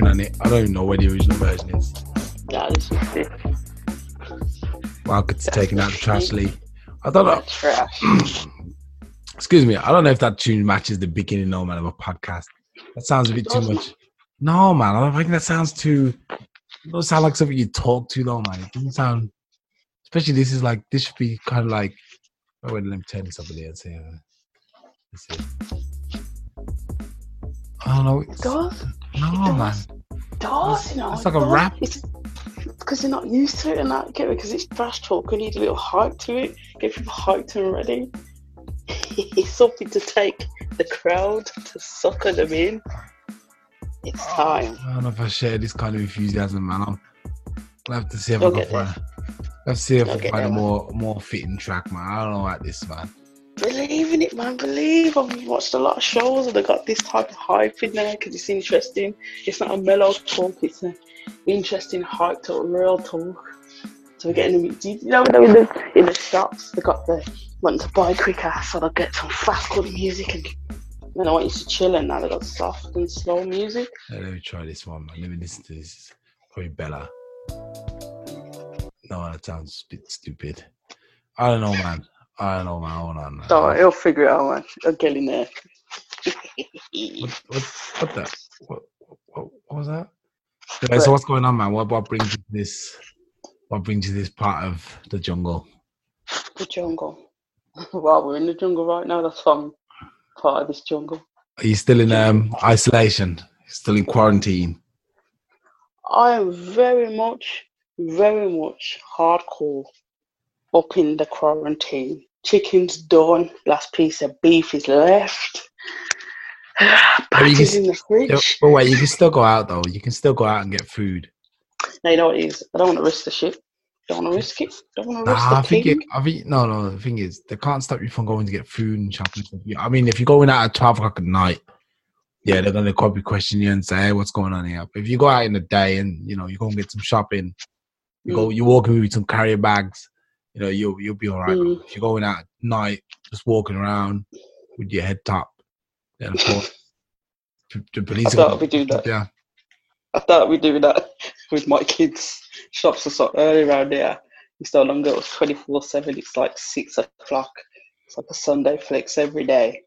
rapping on it. I don't even know where the original version is. Yeah, this is it. Taking out the trash league. I don't know. Trash. Excuse me. I don't know if that tune matches the beginning, no man, of a podcast. That sounds a bit too much. No, man. I don't think that sounds too. It don't sound like something you talk to, though, man. It doesn't sound. Especially this is like this should be kind of like. Oh, wait, let me turn this up a little. See, let's see. I don't know. Does. No, man. does, you know. it's like a rap. It's because they're not used to it and that, get it? Because it's trash talk. We need a little hype to it. Get people hyped and ready. it's something to take the crowd to sucker them in. It's oh, time. I don't know if I share this kind of enthusiasm, man. I'm, I'll have to see if You'll I can find. Let's see if I can find a man. more more fitting track, man. I don't know about this, man. Believe in it, man. Believe. I've watched a lot of shows and they got this type of hype in there because it's interesting. It's not a mellow talk. It's an interesting hype talk, real talk. So we're getting them. You know, in the, in the shops, they got the wanting to buy quicker, so they'll get some fast, good music and. When I want you to chill, and now they got soft and slow music. Yeah, let me try this one, man. Let me listen to this. Probably Bella. No, that sounds a bit stupid. I don't know, man. I don't know, man. Hold on. man. So he'll figure it out. I'll get in there. What, what, what the? What, what, what was that? Anyway, so what's going on, man? What, what brings you this? What brings you to this part of the jungle? the jungle. Well, we're in the jungle right now. That's fun. Part of this jungle. Are you still in um, isolation? Still in quarantine? I am very much, very much hardcore up in the quarantine. Chicken's done. Last piece of beef is left. you Patties can- in the fridge. But wait, you can still go out though. You can still go out and get food. No, you know what it is. I don't want to risk the shit. Don't want to risk it. Don't want to risk Nah, I the think king. it, I think no, no. The thing is, they can't stop you from going to get food and shopping. I mean, if you're going out at twelve o'clock at night, yeah, they're gonna probably question you and say, "Hey, what's going on here?" But if you go out in the day and you know you go and get some shopping, you go, mm. you walking with some carrier bags, you know, you'll you'll be all right. Mm. If you're going out at night, just walking around with your head top, then of course, the- police. I are thought gonna- we do that. Yeah, I thought we'd do that with my kids. Shops are so early around here. It's no longer 24 7, it's like 6 o'clock. It's like a Sunday flex every day.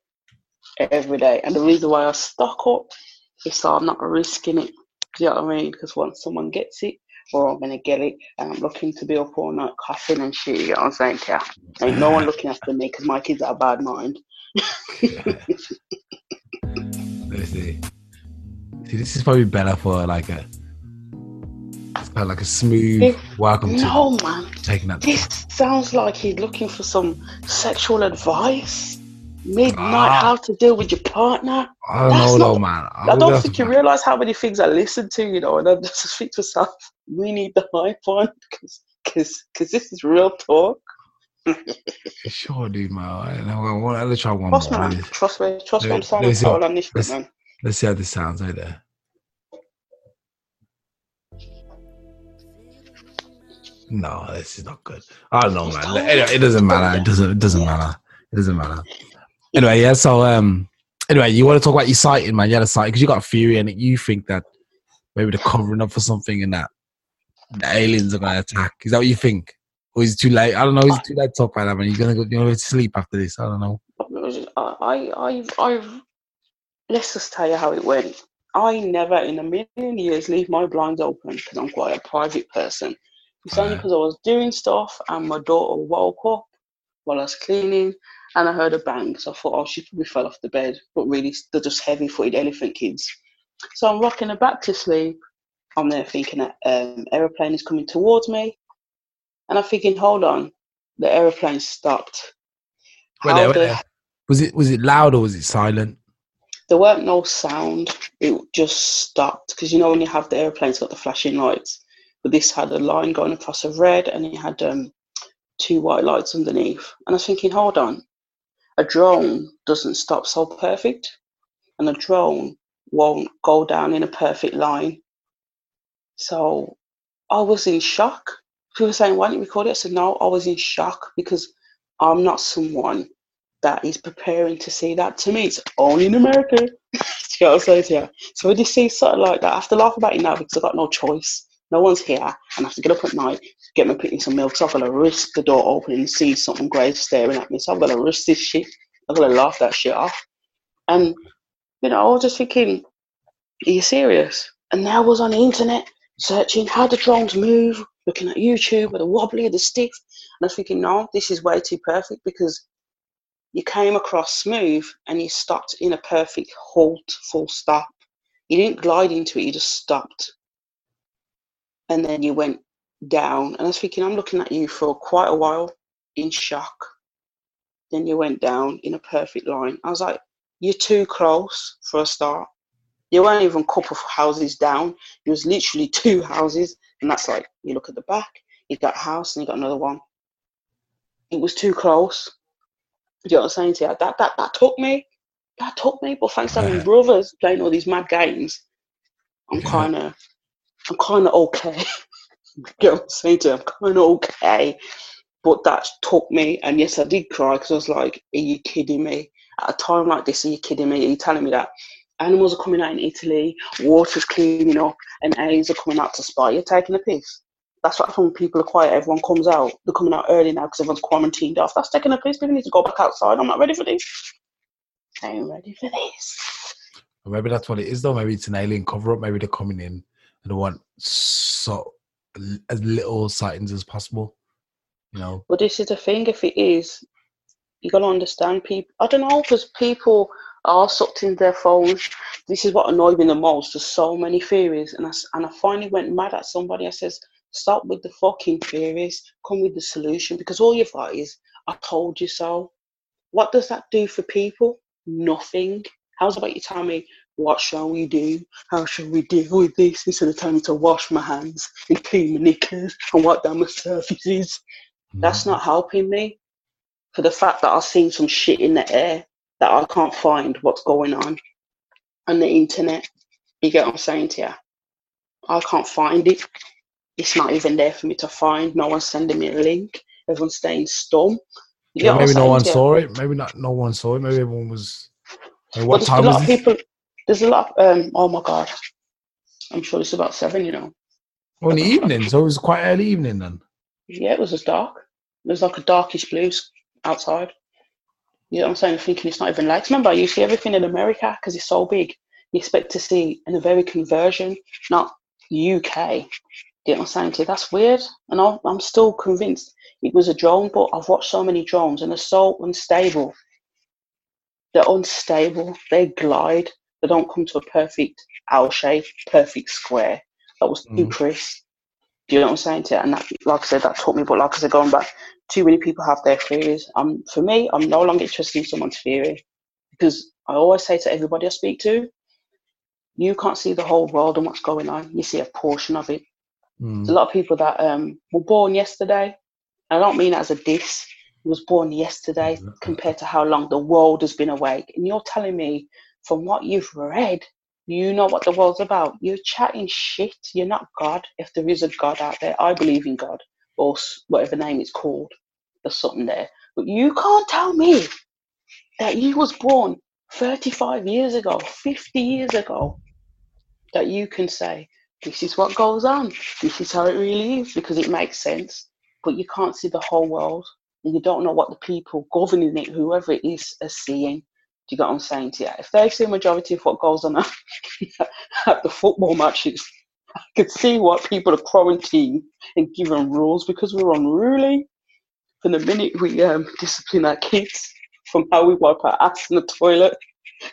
Every day. And the reason why I stock up is so I'm not risking it. Do you know what I mean? Because once someone gets it, or I'm going to get it, and I'm looking to be up all night coughing and shit, you know what I'm saying? Yeah. Ain't no one looking after me because my kids are a bad mind. Let's see. See, this is probably better for like a, it's kind of like a smooth If- welcome to No, man. taking that. This sounds like he's looking for some sexual advice. Midnight, Ah. how to deal with your partner. I don't That's know though, man. I, would don't think you realize how many things I listen to, you know, and I just think to myself, we need the hype on because because cause this is real talk. Sure, dude, man. I. I want- I'll try one Trust me, more. man. Me- Trust me. Trust me. I'm me- Simon let me see Cowell what- on this, let's- man. Let's see how this sounds right there. No, this is not good. I don't know, man. Anyway, it doesn't matter. It doesn't. It doesn't matter. It doesn't matter. Anyway, yeah. So, um, anyway, you want to talk about your sighting, man? You had a sight because you got a theory, and you think that maybe they're covering up for something, and that the aliens are going to attack. Is that what you think? Or is it too late? I don't know. Is it too late to talk about that, man? You're gonna go. You're gonna go to sleep after this. I don't know. I, I, I've, let's just tell you how it went. I never in a million years leave my blinds open because I'm quite a private person. It's only because I was doing stuff and my daughter woke up while I was cleaning and I heard a bang. So I thought, oh, she probably fell off the bed, but really they're just heavy footed elephant kids. So I'm rocking her back to sleep. I'm there thinking that um, aeroplane is coming towards me. And I'm thinking, hold on, the aeroplane stopped. Wait there, wait the there. Was it was it loud or was it silent? there weren't no sound. It just stopped because you know when you have the airplanes got the flashing lights, but this had a line going across of red and it had um, two white lights underneath. And I was thinking, hold on, a drone doesn't stop so perfect, and a drone won't go down in a perfect line. So I was in shock. People were saying, why didn't you record it? I said, no, I was in shock because I'm not someone that is preparing to see that. To me, it's only in America. You know what I'm saying you? So when you see something like that, I have to laugh about it now because I've got no choice. No one's here, and I have to get up at night, get my picking some milk. So got to risk the door opening and see something grey staring at me. So got to risk this shit. Got to laugh that shit off. And you know, I was just thinking, are you serious? And now I was on the internet searching how the drones move, looking at YouTube with the wobbly of the sticks. And I was thinking, no, this is way too perfect because you came across smooth and you stopped in a perfect halt, full stop. You didn't glide into it, you just stopped. And then you went down. And I was thinking, I'm looking at you for quite a while in shock. Then you went down in a perfect line. I was like, you're too close for a start. You weren't even a couple of houses down. It was literally two houses. And that's like, you look at the back, you got a house and you got another one. It was too close. Do you know what I'm saying to you? That, that, that took me. That took me. But thanks to having Yeah. brothers playing all these mad games, I'm Yeah. kind of, I'm kind of okay. know what I'm saying to you? I'm kind of okay. But that took me. And yes, I did cry because I was like, are you kidding me? At a time like this, are you kidding me? Are you telling me that? Animals are coming out in Italy, water's cleaning up, and aliens are coming out to spy. You're taking a piss. That's what happens when people are quiet. Everyone comes out. They're coming out early now because everyone's quarantined off. That's taking a piss. People need to go back outside. I'm not ready for this. I ain't ready for this. Maybe that's what it is, though. Maybe it's an alien cover up. Maybe they're coming in and they want so as little sightings as possible. You know, But this is the thing. If it is, you got to understand people. I don't know because people are sucked into their phones. This is what annoyed me the most. There's so many theories, and I and I finally went mad at somebody. I says, "Stop with the fucking theories. Come with the solution." Because all you've got is, "I told you so." What does that do for people? Nothing. How's about you tell me what shall we do? How shall we deal with this? Instead of telling me to wash my hands and clean my knickers and wipe down my surfaces. That's mm. not helping me for the fact that I've seen some shit in the air that I can't find what's going on on the internet. You get what I'm saying to you? I can't find it. It's not even there for me to find. No one's sending me a link. Everyone's staying. You Yeah, get what I'm maybe no one saw it. Maybe not. No one saw it. Maybe everyone was. I mean, what there's time a lot was of people. There's a lot. Um. Oh my god. I'm sure it's about seven. You know. Oh, in the evening, so it was quite early evening then. Yeah, it was as dark. It was like a darkish blue outside. You know what I'm saying? Thinking it's not even lights. Remember, you see everything in America because it's so big. You expect to see in a very conversion, not UK. You know what I'm saying to you? That's weird. And I'm, I'm still convinced it was a drone, but I've watched so many drones and they're so unstable. They're unstable. They glide. They don't come to a perfect L shape, perfect square. That was too Mhm. crisp. Do you know what I'm saying to? And that, like I said, that taught me. But like I said, going back, too many people have their theories. Um, for me, I'm no longer interested in someone's theory because I always say to everybody I speak to, you can't see the whole world and what's going on. You see a portion of it. Mm. A lot of people that um, were born yesterday. I don't mean that as a diss. Was born yesterday compared to how long the world has been awake. And you're telling me, from what you've read, you know what the world's about. You're chatting shit. You're not God. If there is a God out there, I believe in God or whatever name it's called. There's something there. But you can't tell me that you was born 35 years ago, 50 years ago, that you can say, this is what goes on. This is how it really is because it makes sense. But you can't see the whole world. And you don't know what the people governing it, whoever it is, are seeing. Do you get what I'm saying to you? If they see a majority of what goes on at the football matches, I could see what people are quarantined and given rules because we're unruly. From the minute we um, discipline our kids, from how we wipe our ass in the toilet,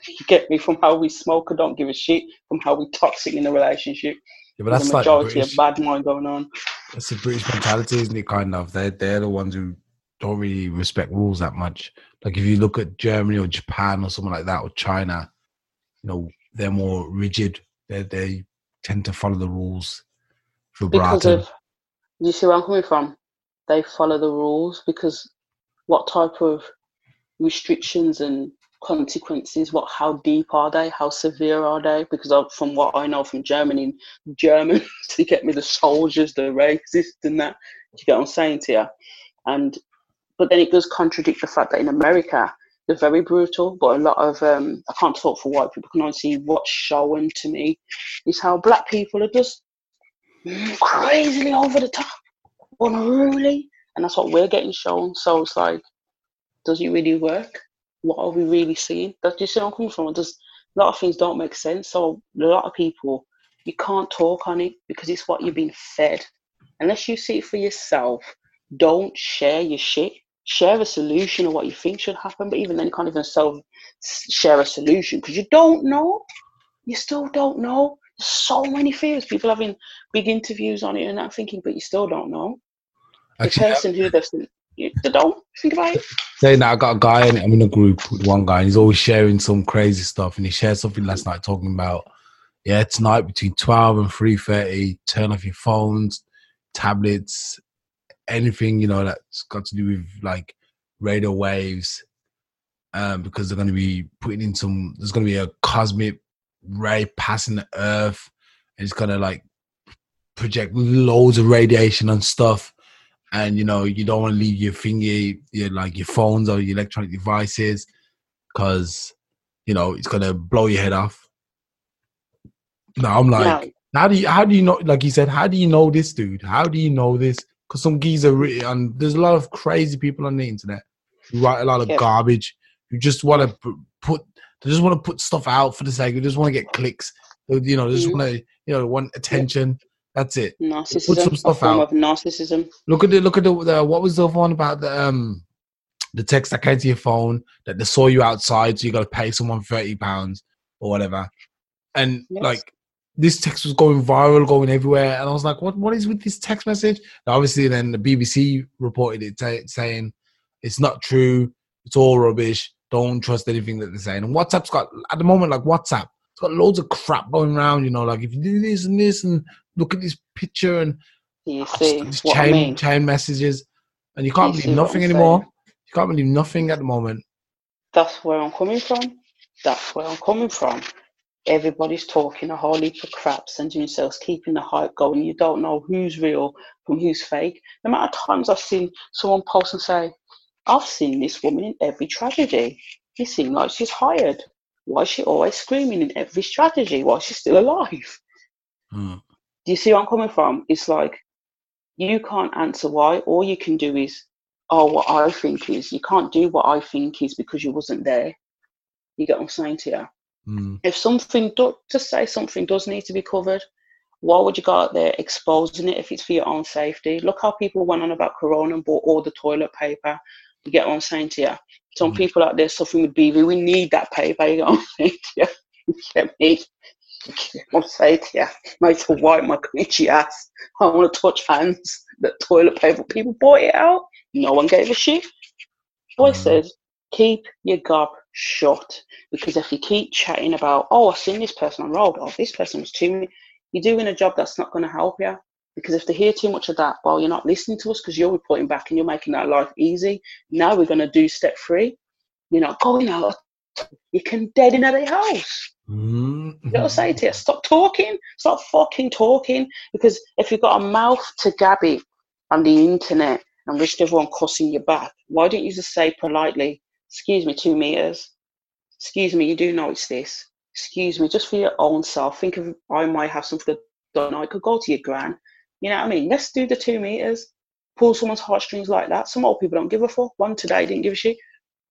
you get me, from how we smoke or don't give a shit, from how we toxic in a relationship. Yeah, but that's a like majority British. of bad mind going on. That's the British mentality, isn't it? Kind of. They're they're the ones who don't really respect rules that much. Like if you look at Germany or Japan or something like that or China, you know, they're more rigid. They they tend to follow the rules. Because of, you see where I'm coming from? They follow the rules because what type of restrictions and consequences, what how deep are they? How severe are they? Because of, from what I know from Germany, Germans, you get me the soldiers, the racists and that. You get what I'm saying to you? And but then it does contradict the fact that in America they're very brutal. But a lot of um, I can't talk for white people. Can only see what's shown to me is how black people are just crazily over the top, unruly, and that's what we're getting shown. So it's like, does it really work? What are we really seeing? That's just where I'm coming from. Does a lot of things don't make sense. So a lot of people, you can't talk on it because it's what you've been fed. Unless you see it for yourself, don't share your shit. Share a solution or what you think should happen, but even then, you can't even self share a solution because you don't know. You still don't know. There's so many fears. People having big interviews on it and that thinking, but you still don't know. Actually, the person who they've you don't think about it. saying that I got a guy in I'm in a group with one guy and he's always sharing some crazy stuff and he shared something last night talking about yeah tonight between 12 and 3.30 turn off your phones tablets anything you know that's got to do with like radio waves um because they're going to be putting in some there's going to be a cosmic ray passing the earth and it's going to like project loads of radiation and stuff. And you know you don't want to leave your finger your like your phones or your electronic devices because you know it's gonna blow your head off. No i'm like how do you how do you know like you said how do you know this dude? How do you know this because some geezer really, and there's a lot of crazy people on the internet who write a lot of yeah. garbage who just want to put they just want to put stuff out for the sake they just want to get clicks you know they just mm-hmm. want to you know want attention that's it. Narcissism. Put some stuff out. Of narcissism. Look at the look at the, the, what was the one about the um the text that came to your phone that they saw you outside, so you got to pay someone thirty pounds or whatever, and yes. like this text was going viral, going everywhere, and I was like, what what is with this text message? And obviously, then the BBC reported it t- saying it's not true, it's all rubbish. Don't trust anything that they're saying. And WhatsApp's got at the moment like WhatsApp it's got loads of crap going around, you know, like if you do this and this and look at this picture and you oh, see these chain, I mean. chain messages and you can't you believe nothing anymore. You can't believe nothing at the moment. That's where I'm coming from. That's where I'm coming from. Everybody's talking a whole heap of crap, sending themselves, keeping the hype going. You don't know who's real from who's fake. The amount of times I've seen someone post and say, I've seen this woman in every tragedy. It seems like she's hired. Why is she always screaming in every strategy? Why is she still alive? Mm. Do you see where I'm coming from? It's like you can't answer why. All you can do is, oh, what I think is. You can't do what I think is because you wasn't there. You get what I'm saying to you? Mm. If something, do, just say something does need to be covered, why would you go out there exposing it if it's for your own safety? Look how people went on about Corona and bought all the toilet paper. You get what I'm saying to you? Some mm. people out there suffering with BV, we need that paper. You know what I'm You get me? I'm saying to you, mate, to wipe my cringy ass. I want to touch hands. That toilet paper, people bought it out. No one gave a shit. Boy mm. said, keep your gob shut. Because if you keep chatting about, oh, I've seen this person on road, oh, this person was too, you're doing a job that's not going to help you. Because if they hear too much of that, well, you're not listening to us because you're reporting back and you're making our life easy. Now we're going to do step three. You're not going out. You can dead in a house. Mm-hmm. You know what I say to you? Stop talking. Stop fucking talking. Because if you've got a mouth to gabby on the internet and risk everyone cussing you back, why don't you just say politely, excuse me, two meters? Excuse me, you do know it's this. Excuse me, just for your own self. Think of I might have something done. I could go to your gran you know what I mean? Let's do the two meters. Pull someone's heartstrings like that. Some old people don't give a fuck. One today didn't give a shit.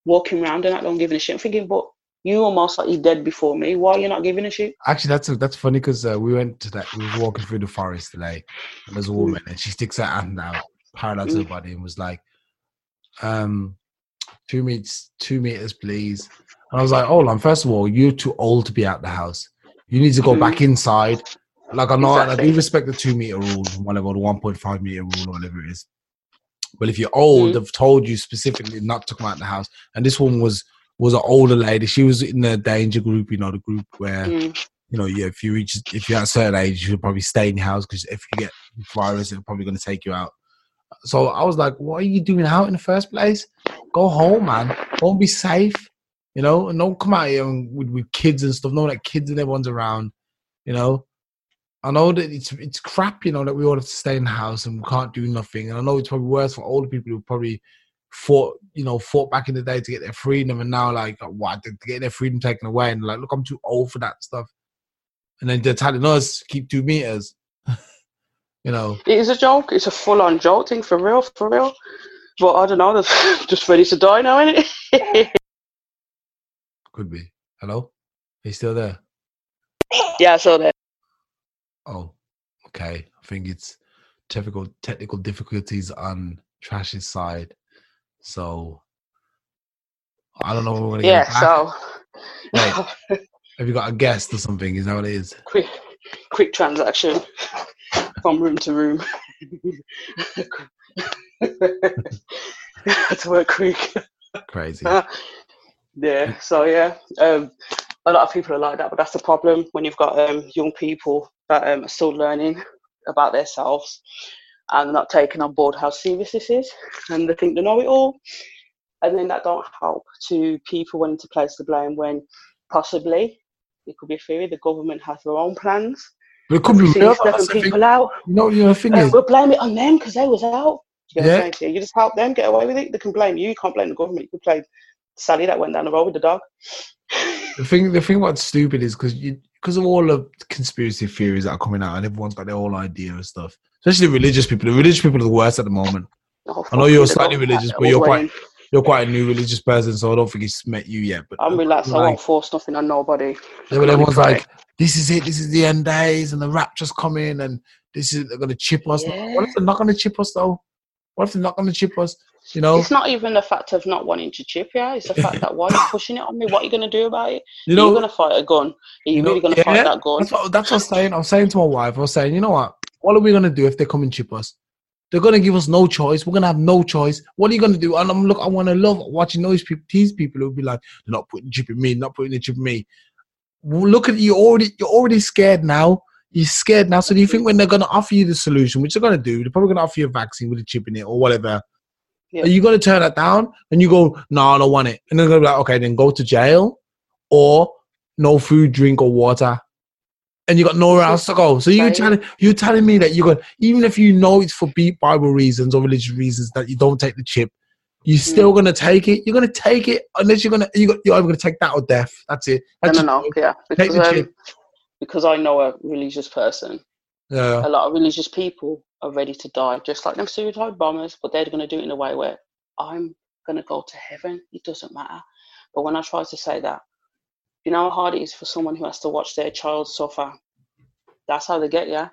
Walking around and not don't giving a shit. I'm thinking, but you almost like you're dead before me. Why are you not giving a shit? Actually, that's a, that's funny because uh, we went to that. We were walking through the forest today, and there's a woman, and she sticks her hand out parallel to the mm. body, and was like, um, two meters, two meters, please. And I was like, hold on. First of all, you're too old to be out the house. You need to go mm. back inside like I know, exactly. I do respect the two meter rule, whatever the one point five meter rule or whatever it is. But if you're old, mm. they've told you specifically not to come out the house. And this one was was an older lady. She was in the danger group, you know, the group where mm. you know, yeah, if you reach, if you're at a certain age, you should probably stay in your house because if you get virus, it's probably going to take you out. So I was like, what are you doing out in the first place? Go home, man. Don't be safe, you know, and don't come out here with, with kids and stuff. Know that kids and everyone's around, you know. I know that it's it's crap, you know, that we all have to stay in the house and we can't do nothing. And I know it's probably worse for older people who probably fought, you know, fought back in the day to get their freedom, and now like oh, what to get their freedom taken away, and like, look, I'm too old for that stuff. And then they're telling us keep two meters. you know, It is a joke. It's a full on joke thing for real, for real. But I don't know. They're just ready to die now, isn't it? could be. Hello, he's still there. yeah, so that. Oh, okay. I think it's technical technical difficulties on Trash's side. So I don't know when we're gonna Yeah, so. Right. Have you got a guest or something? Is that what it is? quick, quick transaction from room to room. to work quick. Crazy. Yeah, so yeah, um, a lot of people are like that, but that's the problem when you've got um, young people that um, are still learning about themselves and not taking on board how serious this is, and they think they know it all, and then that don't help to people wanting to place the blame when possibly it could be a theory the government has their own plans. But it could be real. it's though, letting that's the thing. people out. Know, you know, the thing Uh, is, we'll blame it on them because they was out. You, know what I'm Yeah. saying you? you just help them get away with it. They can blame you. You can't blame the government. You can blame Sally that went down the road with the dog. the thing, the thing what's stupid is because you because of all the conspiracy theories that are coming out, and everyone's got their own idea and stuff. Especially religious people. The religious people are the worst at the moment. Oh, I know you're slightly religious, but you're quite- You're quite a new religious person, so I don't think it's met you yet. But I'm relaxed. I like- won't force nothing on nobody. Yeah, but everyone's like, this is it, this is the end days, and the rapture's coming, and this is they're gonna chip us. Yeah. What if they're not gonna chip us though? What if they're not gonna chip us? You know, It's not even the fact of not wanting to chip Yeah, It's the fact that why are you pushing it on me? What are you going to do about it? you Are know, you going to fight a gun? Are you, you know, really going to yeah, fight that gun? that's what that's what I was saying. I was saying to my wife, I was saying, you know what? What are we gonna do if they come and chip us? They're gonna give us no choice. We're gonna have no choice. What are you gonna do? And I'm look, I wanna love watching those people, these people who'll be like, they're not putting chip in me, not putting the chip in me. Look at you already. You're already scared now. You're scared now. So do you think when they're gonna offer you the solution, which they're gonna do, they're probably gonna offer you a vaccine with a chip in it or whatever? Yeah. Are you gonna turn that down? And you go, no, I don't want it. And they're gonna be like, okay, then go to jail or no food, drink, or water. And you got nowhere else to go. So you're telling you're telling me that you're going even if you know it's for beat Bible reasons or religious reasons that you don't take the chip, you're Mm. still gonna take it. You're gonna take it unless you're gonna you got, you're either gonna take that or death. That's it. No, That's no, no. Yeah, Take the um, chip. Because I know a religious person. Yeah. A lot of religious people are ready to die, just like them suicide bombers. But they're going to do it in a way where I'm going to go to heaven. It doesn't matter. But when I try to say that, you know how hard it is for someone who has to watch their child suffer. That's how they get you.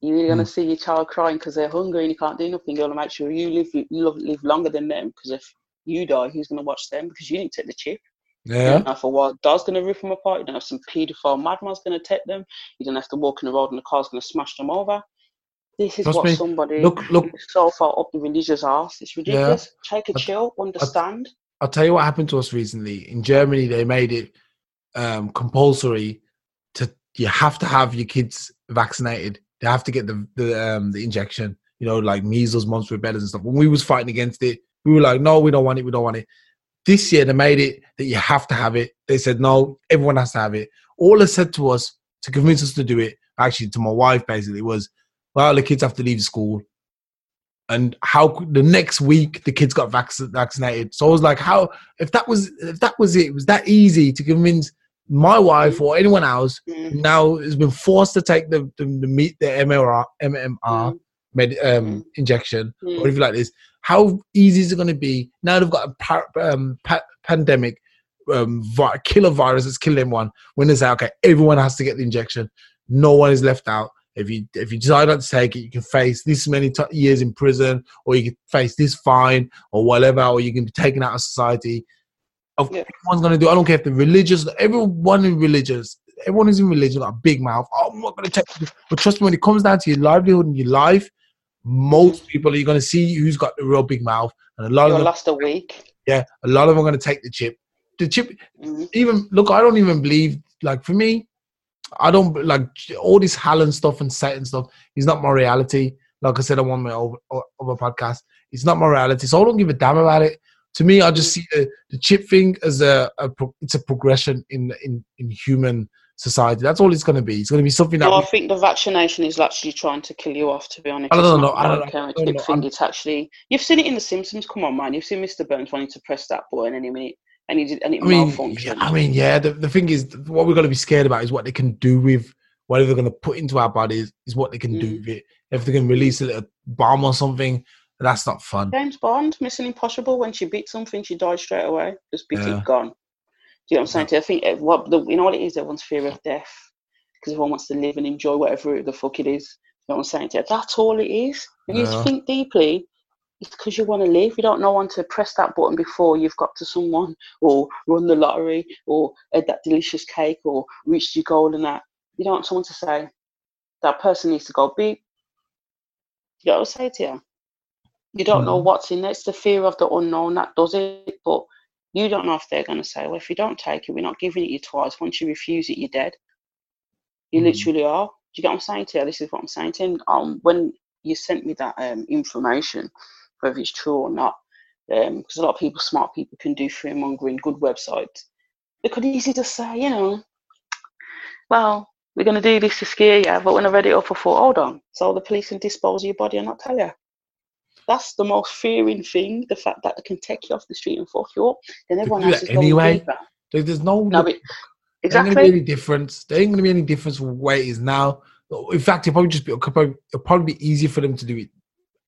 You're going to see your child crying because they're hungry and you can't do nothing. You're going to make sure you live, you live, live longer than them. Because if you die, who's going to watch them? Because you didn't take the chip. You Yeah. don't have a wild dog's going to rip them apart. You don't have some paedophile madman's going to take them. You don't have to walk in the road and the car's going to smash them over. This is Trust what me. somebody Look, look. so far up the religious arse. It's ridiculous. Take a I- chill, understand. I'll tell you what happened to us recently. In Germany, they made it um, compulsory to you have to have your kids vaccinated. They have to get the the um, the injection. You know, like measles, mumps, rubella, and stuff. When we was fighting against it, we were like, no, we don't want it. We don't want it. This year, they made it that you have to have it. They said no, everyone has to have it. All they said to us to convince us to do it, actually to my wife, basically was, well, the kids have to leave school and how could- the next week the kids got vac- vaccinated. So I was like, how if that was if that was it, it was that easy to convince my wife or anyone else Mm, now has been forced to take the the, the meet the MMR MMR mm, med, um, Mm. injection mm. or anything like this. How easy is it going to be now? They've got a par- um, pa- pandemic um, vi- killer virus that's killing everyone. When they say, okay, everyone has to get the injection, no one is left out. If you if you decide not to take it, you can face this many t- years in prison, or you can face this fine, or whatever, or you can be taken out of society. Of Yeah. everyone's going to do. I don't care if the religious, everyone in religious, everyone who's in religion got a big mouth. Oh, I'm not going to take. it." But trust me, when it comes down to your livelihood and your life, most people are going to see who's got the real big mouth, and a lot of You'll them, last a week. yeah, a lot of them are going to take the chip. The chip, Mm, even look, I don't even believe. Like for me, I don't like all this Hallen stuff and Satan stuff. Is not my reality. Like I said I want my over, over podcast, it's not my reality. So I don't give a damn about it. To me, I just see the, the chip thing as a, a pro- it's a progression in in in human society. That's all it's going to be. It's going to be something that. No, I think the vaccination is actually trying to kill you off. To be honest, I don't know, I don't know, I it's don't a big know, thing. It's actually you've seen it in The Simpsons. Come on, man! You've seen Mr. Burns wanting to press that button any minute, and he did, and it I mean, malfunctioned. yeah, I mean, yeah. The, the thing is, what we're going to be scared about is what they can do with whatever they're going to put into our bodies. Is what they can do Mm. with it. If they can release a little bomb or something, that's not fun. James Bond, Mission Impossible. When she bit something, she died straight away. Just bit Yeah. it, gone. Do you know what I'm saying? to? I think eh, what the, you know what it is. Everyone's fear of death because everyone wants to live and enjoy whatever the fuck it is. You know what I'm saying? to you? That's all it is. When you think deeply, it's because you want to live. You don't know when to press that button before you've got to someone or run the lottery or had that delicious cake or reached your goal and that. You don't want someone to say that person needs to go beep. You know what I'm saying to you? You don't know Mhm. what's in there. It's the fear of the unknown that does it. But you don't know if they're going to say, well, if you don't take it, we're not giving it you twice. Once you refuse it, you're dead. You Mhm. literally are. Do you get what I'm saying to you? This is what I'm saying to you. Um, when you sent me that um, information, whether it's true or not, because a lot of people, smart people, can do fear mongering, good websites. They could easily just say, you know, well, we're going to do this to scare you. But when I read it up, I thought, hold on. So the police can dispose of your body and not tell you. That's the most fearing thing, the fact that they can take you off the street and fuck you up. Then everyone else is going anyway. There- There's no, No, there but ain't gonna be any difference. There ain't gonna be any difference from where it is now. In fact, it'll probably just be it'll probably, it'll probably be easier for them to do it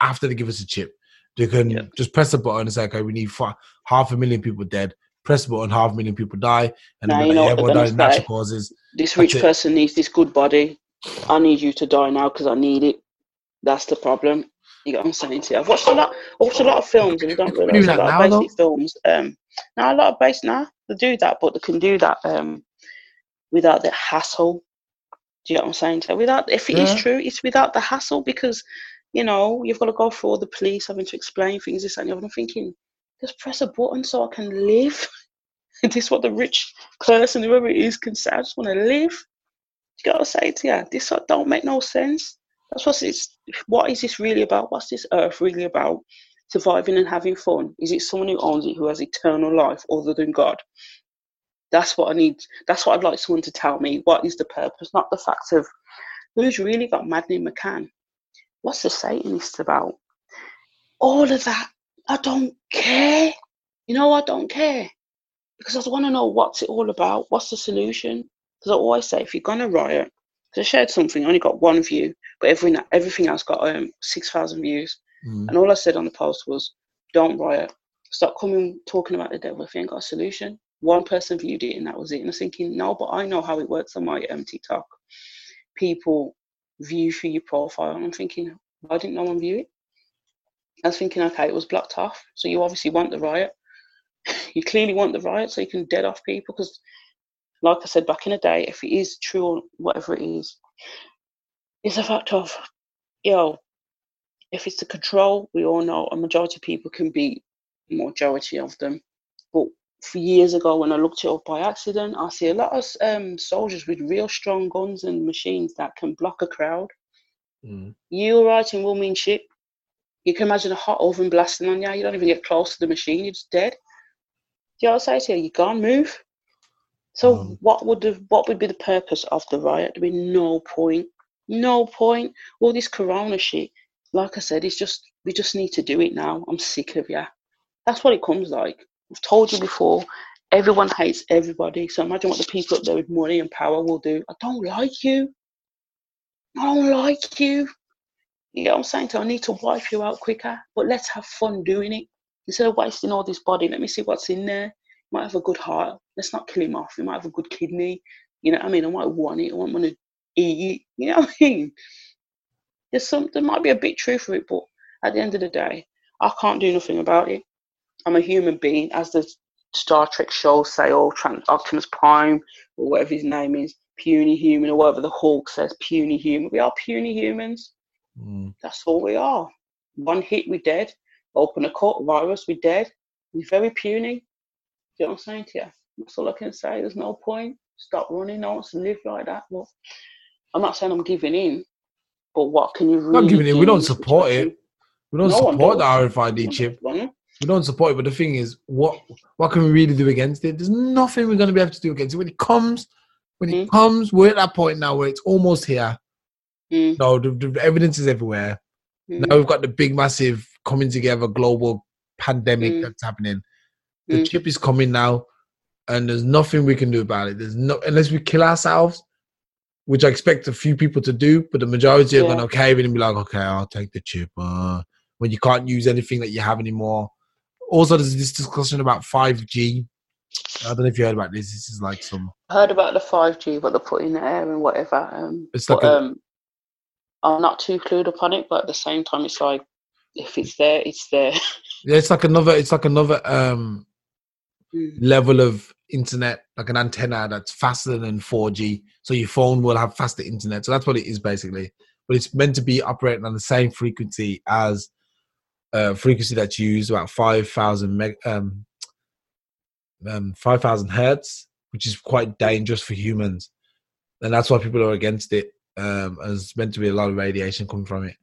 after they give us a chip. They can Yeah. just press a button and say, okay, we need fi- half a million people dead. Press the button, half a million people die, and Now you know yeah, what they're everyone dies of natural causes. This rich person needs this good body. I need you to die now because I need it. That's the problem. You get what I'm saying to you? I've watched a lot. I've watched a lot of films, and you don't They do a lot now, of though. basic films. Um, now a lot of base now they do that, but they can do that um without the hassle. Do you know what I'm saying? To you? Without, if it is Yeah. true, it's without the hassle because you know you've got to go through all the police having to explain things. This and the other. I'm thinking, just press a button so I can live. this is what the rich person, whoever it is, can say. I just want to live. You gotta say to you, this don't make no sense. That's what it's. What is this really about? What's this earth really about? Surviving and having fun. Is it someone who owns it who has eternal life other than God? That's what I need. That's what I'd like someone to tell me. What is the purpose? Not the fact of who's really got Madeleine McCann. What's the Satanist about? All of that. I don't care. You know, I don't care because I want to know what's it all about. What's the solution? Because I always say, if you're gonna riot, because I shared something, I only got one view, but every everything else got um six thousand views, Mm. and all I said on the post was, "Don't riot. Stop coming talking about the devil if you ain't got a solution." One person viewed it, and that was it. And I was thinking, no, but I know how it works on my um, TikTok. People view through your profile, and I'm thinking, why didn't no one view it? I was thinking, okay, it was blocked off, so you obviously want the riot. you clearly want the riot, so you can dead off people because like I said back in the day, if it is true or whatever it is, it's a fact of, yo, if it's the control, we all know a majority of people can beat a majority of them. But for years ago, when I looked it up by accident, I see a lot of um, soldiers with real strong guns and machines that can block a crowd. Mm. You writing will mean shit. You can imagine a hot oven blasting on you. You don't even get close to the machine. You're just dead. Do you know what I say to you? You can't move. So Mm. what would the, what would be the purpose of the riot? There'd be no point. No point. All this corona shit. Like I said, it's just we just need to do it now. I'm sick of ya. That's what it comes like. I've told you before. Everyone hates everybody. So imagine what the people up there with money and power will do. I don't like you. I don't like you. You know what I'm saying? So I need to wipe you out quicker. But let's have fun doing it. Instead of wasting all this body, let me see what's in there. Might have a good heart. Let's not kill him off. He might have a good kidney. You know what I mean? I might want it. I want to eat. You know what I mean? There's some there might be a bit truth for it, but at the end of the day, I can't do nothing about it. I'm a human being, as the Star Trek shows say, or Trans- Optimus Prime, or whatever his name is, puny human, or whatever the Hulk says, puny human. We are puny humans. Mm. That's all we are. One hit, we're dead. Open a cut, virus, we're dead. We're very puny. Do you know what I'm saying to you? That's all I can say. There's no point. Stop running. No one to live like that. I'm not saying I'm giving in, but what can you really Not giving in. We don't support it. We don't No support the. RFID chip. We don't support it. But the thing is, what what can we really do against it? There's nothing we're going to be able to do against it when it comes When it Mm. comes, we're at that point now where it's almost here. Mm, No, the, the evidence is everywhere. mm, Now we've got the big, massive coming together global pandemic Mm. that's happening. The Mm. chip is coming now, and there's nothing we can do about it. There's no unless we kill ourselves, which I expect a few people to do, but the majority are Yeah. going to cave in and be like, "Okay, I'll take the chip." Uh, when you can't use anything that you have anymore. Also, there's this discussion about 5G. I don't know if you heard about this. This is like some. heard about the 5G, what they put in the air and whatever. Um, It's but, like a- um, I'm not too clued upon it, but at the same time, it's like if it's there, it's there. Yeah, it's like another. It's like another um Mm, level of internet, like an antenna that's faster than 4G. So your phone will have faster internet. So that's what it is basically. But it's meant to be operating on the same frequency as uh, frequency that's used about 5,000 meg, um, um, 5,000 hertz, which is quite dangerous for humans. And that's why people are against it. Um, and it's meant to be a lot of radiation coming from it.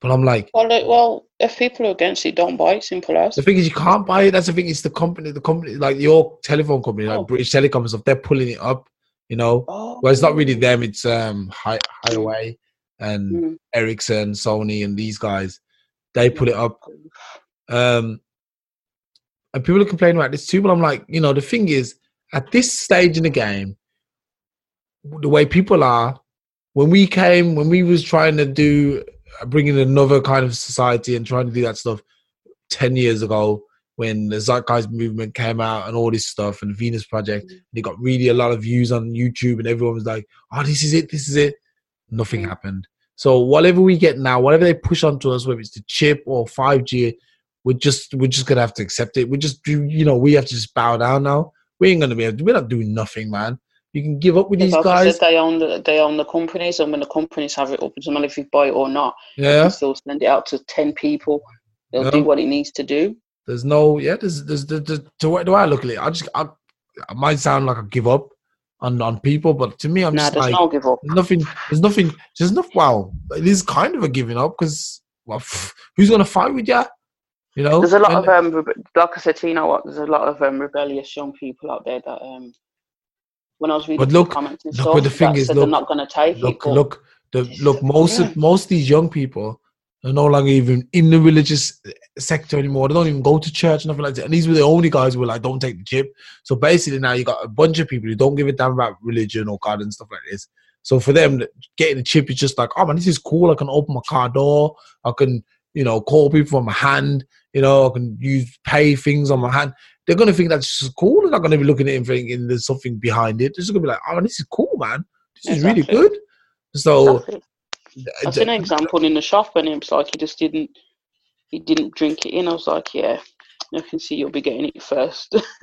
But I'm like, Well, like, well, if people are against it, don't buy it. Simple as. the thing is, you can't buy it. That's the thing. It's the company, the company, like your telephone company, like Oh. British Telecom and stuff. They're pulling it up. You know, Oh, well, it's not really them. It's um, Hi- Huawei and Mm. Ericsson, Sony, and these guys. They pull it up. Um, and people are complaining about this too. But I'm like, you know, the thing is, at this stage in the game, the way people are, when we came, when we was trying to do, bring in another kind of society and trying to do that stuff 10 years ago, when the Zeitgeist movement came out and all this stuff and the Venus Project, they got really a lot of views on YouTube and everyone was like, oh, this is it, this is it. Nothing Mm. happened. So whatever we get now, whatever they push onto us, whether it's the chip or 5G, we're just we're just gonna have to accept it. We just you know, we have to just bow down now. We ain't gonna be able to, we're not doing nothing, man. You can give up with these guys. they own the they own the companies, and when the companies have it up, it doesn't matter if you buy it or not. You Yeah. can still send it out to ten people. They'll Yeah. do what it needs to do. There's no yeah, there's there's, there's, there's to what do I look at it? I just I, I might sound like I give up on on people, but to me I'm Nah, just there's like no give up. There's nothing. There's nothing. There's enough. Wow, it is kind of a giving up because well, who's gonna fight with you? You know, There's a lot And- of um, like I said, you know what? There's a lot of um, rebellious young people out there that um, when I was reading But look- comments and look, stuff, but the thing is, look- they're not going to take look, it. look, the look. Most of most of these young people are no longer even in the religious sector anymore. They don't even go to church, nothing like that. And these were the only guys who were like, "Don't take the chip." So basically, now you got a bunch of people who don't give a damn about religion or God and stuff like this. So for them, getting the chip is just like, "Oh man, this is cool. I can open my car door. I can, you know, call people from my hand. You know, I can use pay things on my hand." They're gonna think that's cool. They're not gonna be looking at it and thinking there's something behind it. They're just gonna be like, "Oh, this is cool, man. This is really good." So. Exactly. I've seen an example in the shop, and it was like he just didn't, he didn't drink it in. I was like, yeah, I can see you'll be getting it first.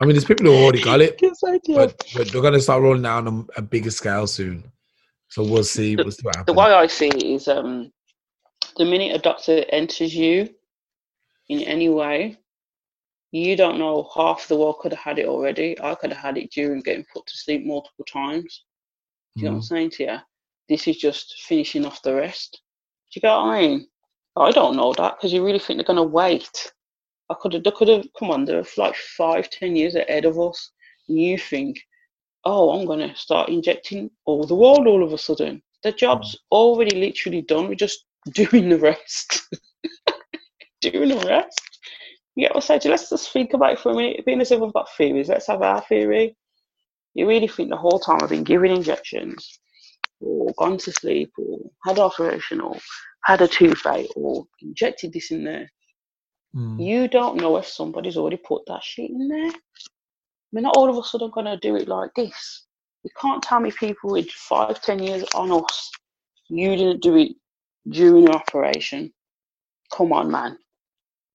I mean, there's people who already got it, Yes, I did. but, but they're gonna start rolling out on a, a bigger scale soon. So we'll see. We'll see what the way I see it is, um, the minute a doctor enters you in any way, you don't know half the world could have had it already. I could have had it during getting put to sleep multiple times. Do you know what I'm Mm. saying to you? This is just finishing off the rest. Do you get what I mean? I don't know that because you really think they're gonna wait. I could have, they could have come on. They're like five, ten years ahead of us. And you think, oh, I'm gonna start injecting all the world all of a sudden. The job's already literally done. We're just doing the rest. doing the rest. You get what I'm saying? Let's just think about it for a minute. Being as if we've got theories, let's have our theory. You really think the whole time I've been giving injections, or gone to sleep, or had an operation, or had a toothache, or injected this in there. Mm. You don't know if somebody's already put that shit in there. We're not all of a sudden going to do it like this. You can't tell me people with five, ten years on us, you didn't do it during your operation. Come on, man.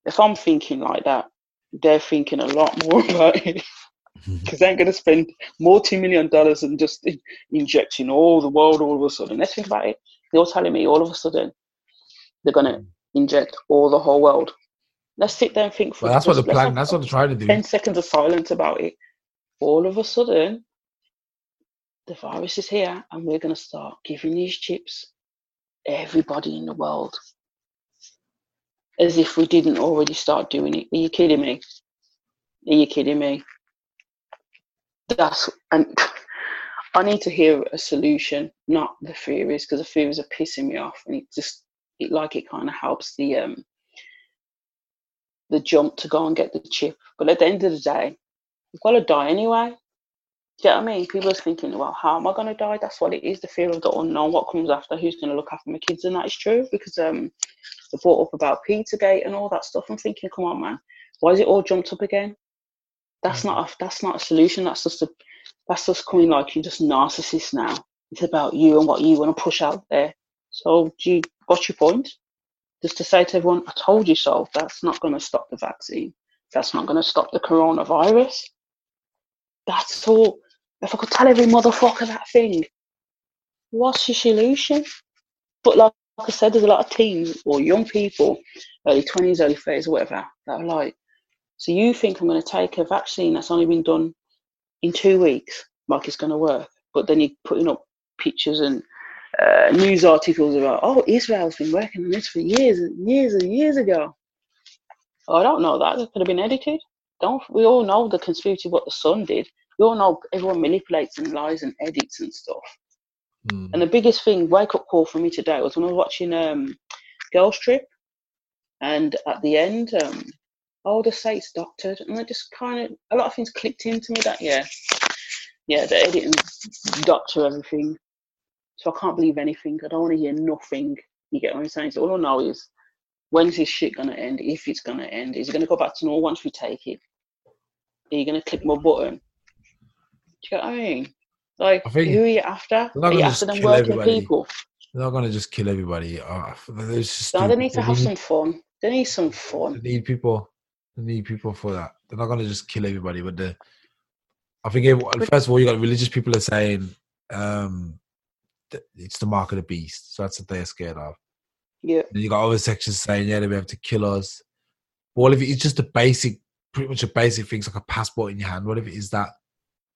If I'm thinking like that, they're thinking a lot more about it mm-hmm. because they're going to spend multi-million dollars and just in- injecting all the world all of a sudden. Let's think about it. You're telling me all of a sudden they're going to mm. inject all the whole world. Let's sit there and think for Well, that's what the plan. That's what they're trying to do. 10 seconds of silence about it. All of a sudden, the virus is here and we're going to start giving these chips everybody in the world as if we didn't already start doing it. Are you kidding me? Are you kidding me? that's and I need to hear a solution, not the theories, because the theories are pissing me off, and it just it like it kind of helps the um the jump to go and get the chip. But at the end of the day, you've got to die anyway. Do you know what I mean? People are thinking, well, how am I going to die? That's what it is the fear of the unknown, what comes after, who's going to look after my kids. And that is true because um, they brought up about Petergate and all that stuff. I'm thinking, come on, man, why is it all jumped up again? That's not a, that's not a solution. That's just a that's just coming like you're just narcissist now. It's about you and what you want to push out there. So, do you, what's your point? Just to say to everyone, I told you so. That's not going to stop the vaccine. That's not going to stop the coronavirus. That's all. If I could tell every motherfucker that thing, what's your solution? But like, like I said, there's a lot of teens or young people, early 20s, early 30s, or whatever, that are like, so you think I'm going to take a vaccine that's only been done in two weeks, like it's going to work? But then you're putting up pictures and uh, news articles about, oh, Israel's been working on this for years and years and years ago. I don't know that. It could have been edited. Don't we all know the conspiracy what the sun did? We all know everyone manipulates and lies and edits and stuff. Mm. And the biggest thing, wake up call for me today was when I was watching um, Girls Trip, and at the end, um, oh, the site's doctored, and I just kind of a lot of things clicked into me that yeah, yeah, the editing doctor everything. So I can't believe anything. I don't want to hear nothing. You get what I'm saying? So all I know is when's this shit gonna end? If it's gonna end, is it gonna go back to normal once we take it? Are you gonna click my button? Do you know what I mean? Like, who are you after? Are you after them working everybody. people? They're not gonna just kill everybody. Just no, they need to they have some fun. They need some fun. They need people. They need people for that. They're not gonna just kill everybody, but the. I think first of all, you got religious people are saying um, it's the mark of the beast, so that's what they're scared of. Yeah. Then you got other sections saying, yeah, they have to kill us. But what if it's just a basic, pretty much a basic things like a passport in your hand? What if it is that?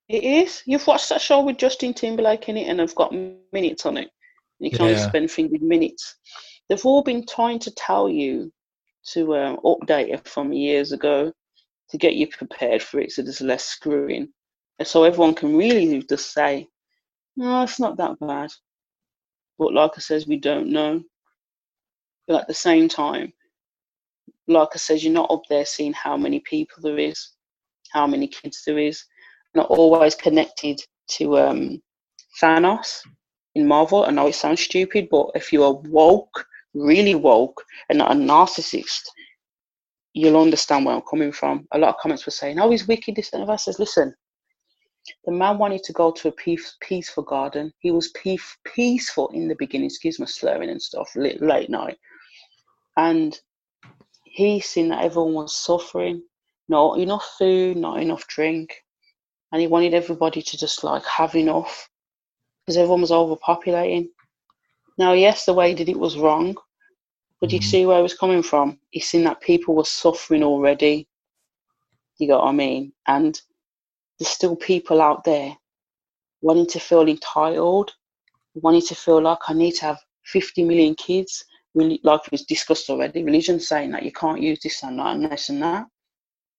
It is. You've watched that show with Justin Timberlake in it, and I've got minutes on it. You can yeah. only spend things with minutes. They've all been trying to tell you to um, update it from years ago to get you prepared for it so there's less screwing. And so everyone can really just say, no, it's not that bad. But like I says, we don't know. But at the same time, like I says, you're not up there seeing how many people there is, how many kids there is. Not always connected to um, Thanos in Marvel. I know it sounds stupid, but if you are woke, really woke, and not a narcissist, you'll understand where I'm coming from. A lot of comments were saying, "Oh, he's wicked." This and. I says, "Listen, the man wanted to go to a peace, peaceful garden. He was peace, peaceful in the beginning. Excuse my slurring and stuff. Late, late night, and he seen that everyone was suffering, not enough food, not enough drink, and he wanted everybody to just like have enough because everyone was overpopulating. Now, yes, the way he did it was wrong, but you mm-hmm. see where he was coming from. He seen that people were suffering already. You got what I mean? And there's still people out there wanting to feel entitled, wanting to feel like I need to have 50 million kids, really, like it was discussed already. Religion saying that you can't use this and that and this and that.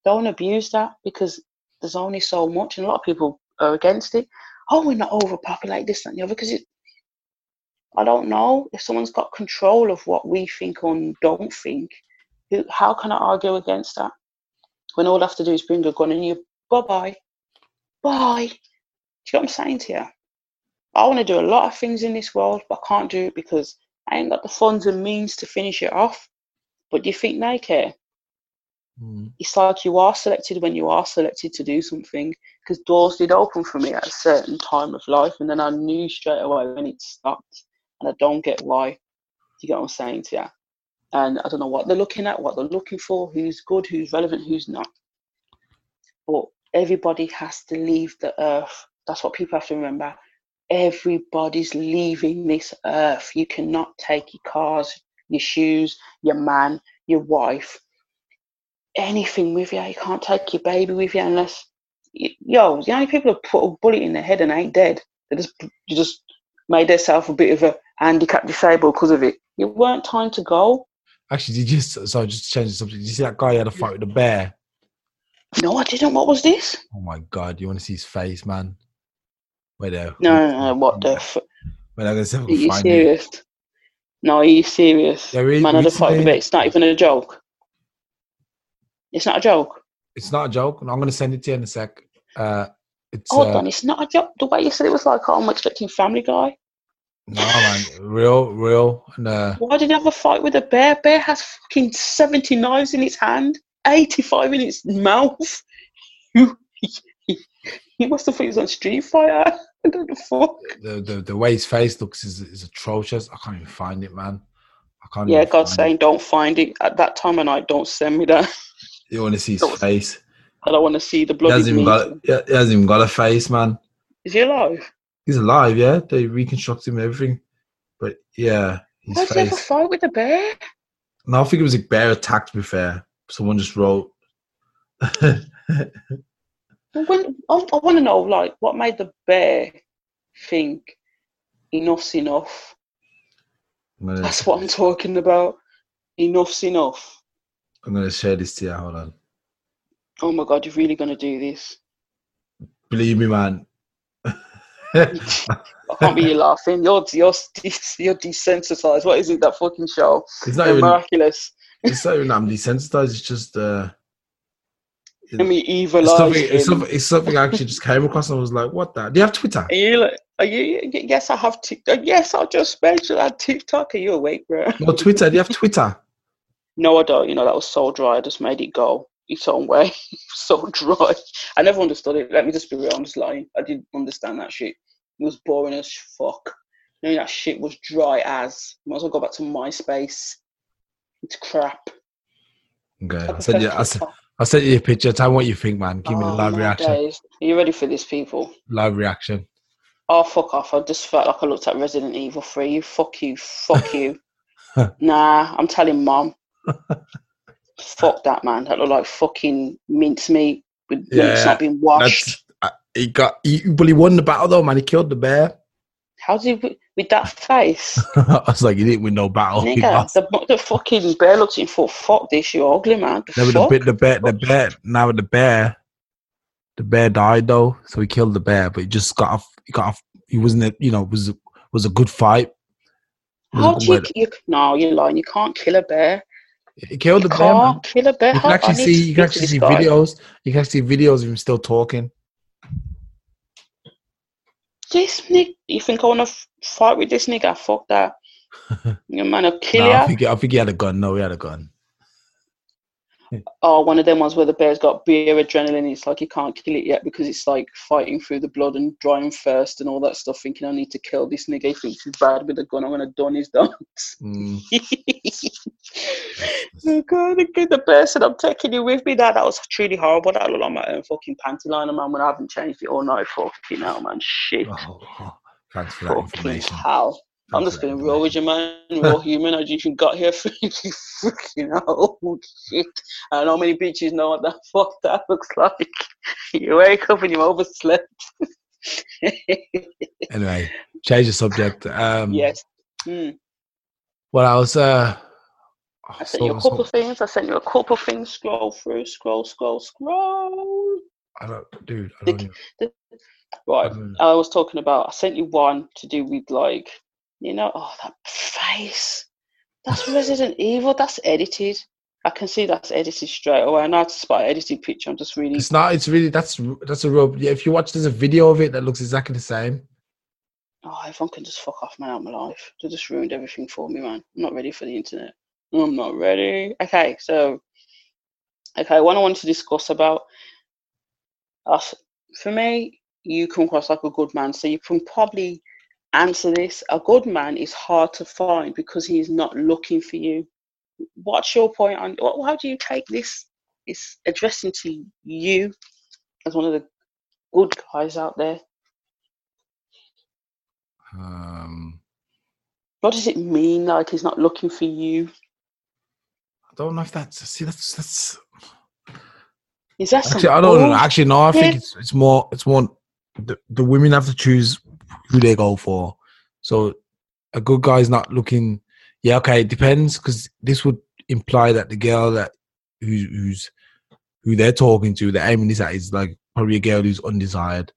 Don't abuse that because there's only so much, and a lot of people are against it. Oh, we're not overpopulate this and the other because it. I don't know if someone's got control of what we think or don't think. Who, how can I argue against that? When all I have to do is bring a gun and you bye bye. Bye. Do you know what I'm saying to you? I want to do a lot of things in this world, but I can't do it because I ain't got the funds and means to finish it off. But do you think they care? Mm. It's like you are selected when you are selected to do something because doors did open for me at a certain time of life, and then I knew straight away when it stopped, and I don't get why. You get what I'm saying to you? And I don't know what they're looking at, what they're looking for, who's good, who's relevant, who's not. But everybody has to leave the earth. That's what people have to remember. Everybody's leaving this earth. You cannot take your cars, your shoes, your man, your wife, anything with you. You can't take your baby with you unless, yo, the only people who put a bullet in their head and ain't dead. They just, you just made themselves a bit of a handicap disabled because of it. You weren't time to go. Actually, did you? So just to change the subject. Did you see that guy had a fight with a bear? No, I didn't. What was this? Oh my god, you want to see his face, man? Wait there. No, no, no. What the? F- Wait, I'm gonna see if I are you find it. serious? No, are you serious? Yeah, re- Man, I had a fight with it. It's not even a joke. It's not a joke. It's not a joke. and I'm gonna send it to you in a sec. Uh, it's Hold uh, on, it's not a joke. The way you said it was like, oh, I'm expecting Family Guy. no man, real, real, and uh, Why did it have a fight with a bear? Bear has fucking 70 knives in its hand, 85 in its mouth. he must have thought he was on Street Fighter. I don't know the fuck. the, the the way his face looks is is atrocious. I can't even find it, man. I can't. Yeah, even God's find it. saying, don't find it. At that time of night, don't send me that. You want to see his face? I don't want to see the He hasn't got. He he hasn't even got a face, man. Is he alive? He's alive, yeah. They reconstructed him and everything, but yeah, his Why did he have a fight with a bear? No, I think it was a bear attack. To be fair, someone just wrote. When, I, I want to know, like, what made the bear think enough's enough? That's what I'm talking about. Enough's enough. I'm gonna share this to you. Hold on. Oh my God, you're really going to do this? Believe me, man. I can't be you laughing. You're, you're, you're desensitized. What is it, that fucking show? It's not even. miraculous. It's not even. I'm desensitized. It's just. uh I mean, evil it's something, it's, something, it's something I actually just came across and I was like, what that? Do you have Twitter? Are you like, are you, yes, I have TikTok. Yes, I just mentioned I TikTok. Are you awake, bro? No, Twitter. Do you have Twitter? No, I don't. You know, that was so dry. I just made it go its own way. so dry. I never understood it. Let me just be real. I'm just lying. I didn't understand that shit. It was boring as fuck. You know, that shit was dry as. Might as well go back to MySpace. It's crap. Okay. I I sent you. I sent, I sent you a picture. Tell me what you think, man. Give me a Oh, live reaction. days. Are you ready for this, people? Live reaction. Oh, fuck off. I just felt like I looked at Resident Evil 3. You fuck you. Fuck you. nah, I'm telling mom. Fuck that, man. That looked like fucking mincemeat with Yeah, not been washed. Uh, He got. He, but he won the battle though, man. He killed the bear. How did he, with that face? I was like, he didn't win no battle. Nigga, the, the fucking bear looks in full fuck this, you ugly man. The No, but the, fuck? the bear, the bear. Now the bear, the bear died though, so he killed the bear. But he just got off. He got off. He wasn't. A, you know, was was a good fight. How do you, you? No, you're lying. You can't kill a bear. He killed You the can't kill a bear. You can actually see. You can actually see guy. videos. You can actually see videos of him still talking. This nigga, you think I want to fight with this nigga? Fuck that. Your man will kill No, ya. I think. I think he had a gun. No, he had a gun. Oh, one of them ones where the bear's got beer adrenaline. It's like you can't kill it yet because it's like fighting through the blood and drying first and all that stuff. Thinking I need to kill this nigga. He thinks he's bad with a gun. I'm gonna done his done. Mm. oh God, the, said, "I'm taking you with me." That that was truly horrible. That looked like my own fucking panty liner, man. When I haven't changed it all night, fucking hell, man. Shit, Oh, oh, thanks for that fucking information. hell. I'm just that being real with you, man. Real human. I just got here, you freaking hell. Shit. I don't know many bitches know what the fuck that looks like. You wake up and you overslept. Anyway, change the subject. Um, yes. Hmm. Well, I was. Uh, I sent you a couple of things. I sent you a couple of things. Scroll through, scroll, scroll, scroll. I don't, dude. I The- don't even, Right. Mm. I was talking about. I sent you one to do with like, you know, oh that face. That's Resident Evil. That's edited. I can see that's edited straight away. I know to spot an edited picture. I'm just really. it's not. It's really. That's that's a real. Yeah, if you watch, there's a video of it that looks exactly the same. Oh, everyone can just fuck off, man, out my life. They just ruined everything for me, man. I'm not ready for the internet. I'm not ready. Okay, so, okay, what I want to discuss about us. For me, you come across like a good man, so you can probably answer this. A good man is hard to find because he is not looking for you. What's your point on? wh- How do you take this? It's addressing to you as one of the good guys out there. Um, What does it mean? Like he's not looking for you? I don't know if that's. See, that's that's. Is that Actually, I don't know. Actually, no. I think it's it's more. It's more. The, the women have to choose who they go for. So, a good guy's not looking. Yeah, okay, it depends because this would imply that the girl that who's, who's who they're talking to, they're aiming this at is like probably a girl who's undesired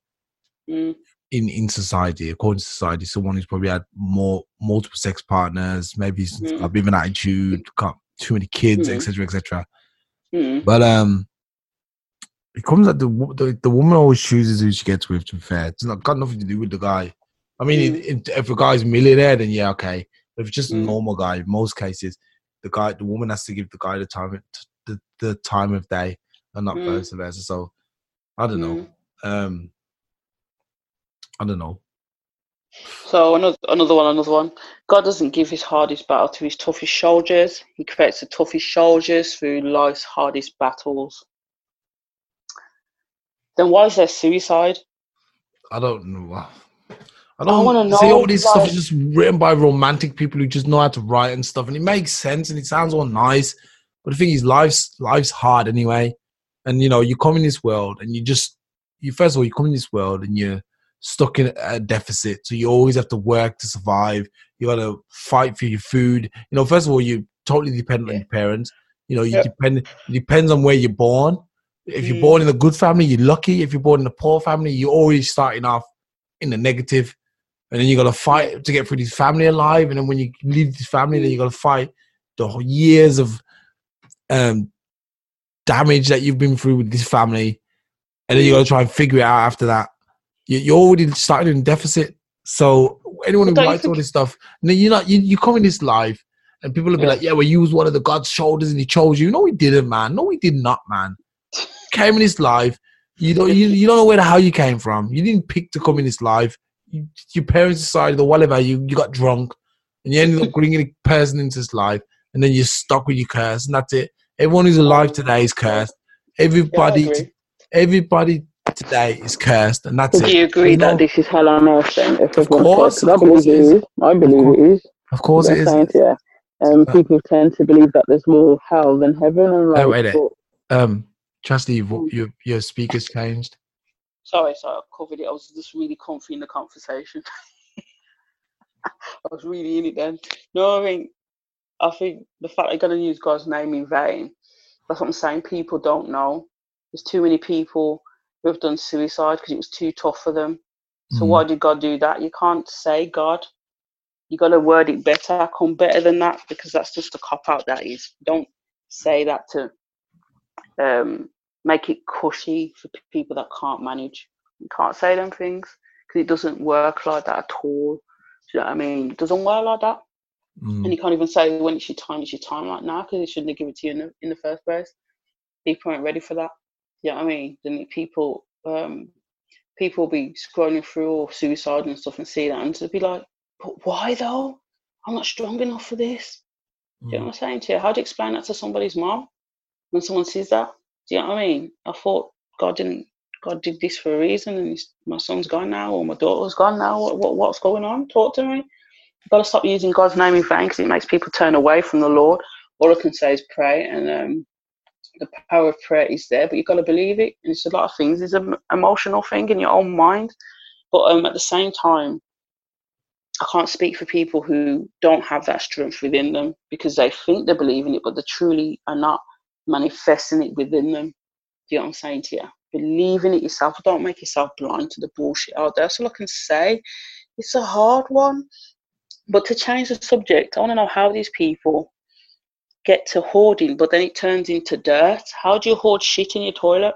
Mm. in in society, according to society, someone who's probably had more multiple sex partners, maybe Mm. a bit of an attitude, got too many kids, Mm. etc., etc. Mm. But um, it comes that the, the the woman always chooses who she gets with. To be fair, it's not got nothing to do with the guy. I mean, Mm. if a guy's millionaire, then yeah, okay. But if it's just a Mm. normal guy, in most cases, the guy, the woman has to give the guy the time, of- the, the time of day, and not Mm. vice versa. So I don't know. Um, I don't know. So another another one, another one. God doesn't give his hardest battle to his toughest soldiers. He creates the toughest soldiers through life's hardest battles. Then why is there suicide? I don't know. I I don't wanna see know, all this stuff is just written by romantic people who just know how to write and stuff, and it makes sense and it sounds all nice. But the thing is, life's life's hard anyway, and you know you come in this world and you just you first of all you come in this world and you're stuck in a deficit, so you always have to work to survive. You got to fight for your food. You know, first of all, you're totally dependent on your parents. You know, you Yep. depend. It depends on where you're born. If you're born in a good family, you're lucky. If you're born in a poor family, you're always starting off in the negative, and then you got to fight to get through this family alive. And then when you leave this family, then you got to fight the years of um, damage that you've been through with this family, and then you got to try and figure it out after that. You- You're already starting in deficit. So anyone who writes all this stuff, then you're not. You, you come in this life, and people will be Yeah. like, "Yeah, well, you was one of the God's shoulders, and He chose you." No, He didn't, man. No, He did not, man. Came in this life. You don't. You, you don't know where the hell you came from. You didn't pick to come in this life. You, your parents decided, or whatever. You you got drunk, and you ended up bringing a person into this life, and then you're stuck with your curse, and that's it. Everyone who's alive today is cursed. Yeah, I Everybody, agree. everybody today is cursed, and that's Do it. you agree You know- that this is hell on earth then? If Of course, cursed? 'Cause I of course believe it is. it is. I believe it is. Of course, I'm it is. saying to. Um, Uh, people tend to believe that there's more hell than heaven. And like, Oh, wait but- Um, Chastity, you've- your your speakers changed. sorry, sorry, I covered it. I was just really comfy in the conversation. I was really in it then. No, I mean, I think the fact they're going to use God's name in vain, that's what I'm saying. People don't know. There's too many people who have done suicide because it was too tough for them. So Mhm. why did God do that? You can't say God. You got to word it better, come better than that, because that's just a cop out. That is. Don't say that to um, make it cushy for people that can't manage. Can't say them things because it doesn't work like that at all. Do you know what I mean? It doesn't work like that. Mm. And you can't even say when it's your time, it's your time like now because they shouldn't have given it to you in the, in the first place. People aren't ready for that. You know what I mean? Then people, um, people will be scrolling through or suicide and stuff and see that and to be like, but why though? I'm not strong enough for this. Do you know Mm. what I'm saying to you? How do you explain that to somebody's mom when someone sees that? Do you know what I mean? I thought God didn't. God did this for a reason, and my son's gone now, or my daughter's gone now. What, what what's going on? Talk to me. You've got to stop using God's name in vain because it makes people turn away from the Lord. All I can say is pray, and um, the power of prayer is there, but you've got to believe it. And it's a lot of things. It's an emotional thing in your own mind, but um, at the same time, I can't speak for people who don't have that strength within them because they think they believe in it, but they truly are not manifesting it within them. Do you know what I'm saying to you? Believe in it yourself. Don't make yourself blind to the bullshit out there. That's all I can say. It's a hard one. But to change the subject, I want to know how these people get to hoarding, but then it turns into dirt. How do you hoard shit in your toilet?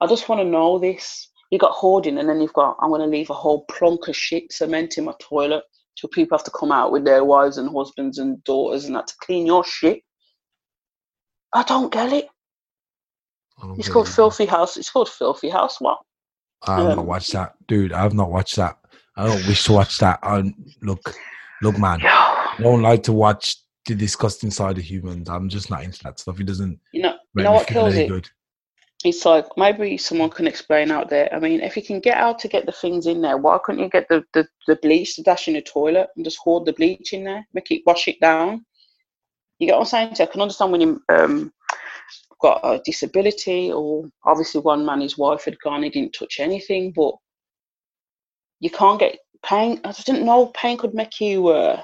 I just want to know this. You got hoarding, and then you've got, I'm going to leave a whole plonk of shit cement in my toilet. So people have to come out with their wives and husbands and daughters and that to clean your shit. I don't get it. Don't It's get called it. Filthy House. It's called Filthy House. What? I have not Um, watched that, dude. I have not watched that. I don't wish to watch that. I, look, look, man. I don't like to watch the disgusting side of humans. I'm just not into that stuff. It doesn't You know, you know what kills it? good. It's like maybe someone can explain out there. I mean, if you can get out to get the things in there, why couldn't you get the, the, the bleach to dash in the toilet and just hoard the bleach in there, make it wash it down? You get what I'm saying? So I can understand when you um got a disability, or obviously one man, his wife had gone, he didn't touch anything, but you can't get pain. I didn't know pain could make you uh,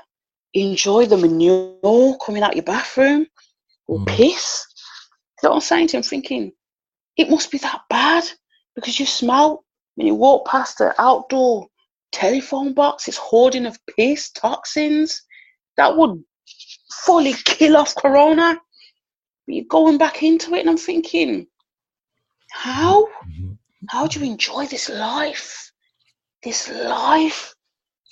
enjoy the manure coming out your bathroom or Mm. piss. You know what I'm saying to him? Thinking, it must be that bad because you smell when you walk past the outdoor telephone box, it's hoarding of piss, toxins that would fully kill off corona. But you're going back into it, and I'm thinking, how? Mm-hmm. How do you enjoy this life? This life?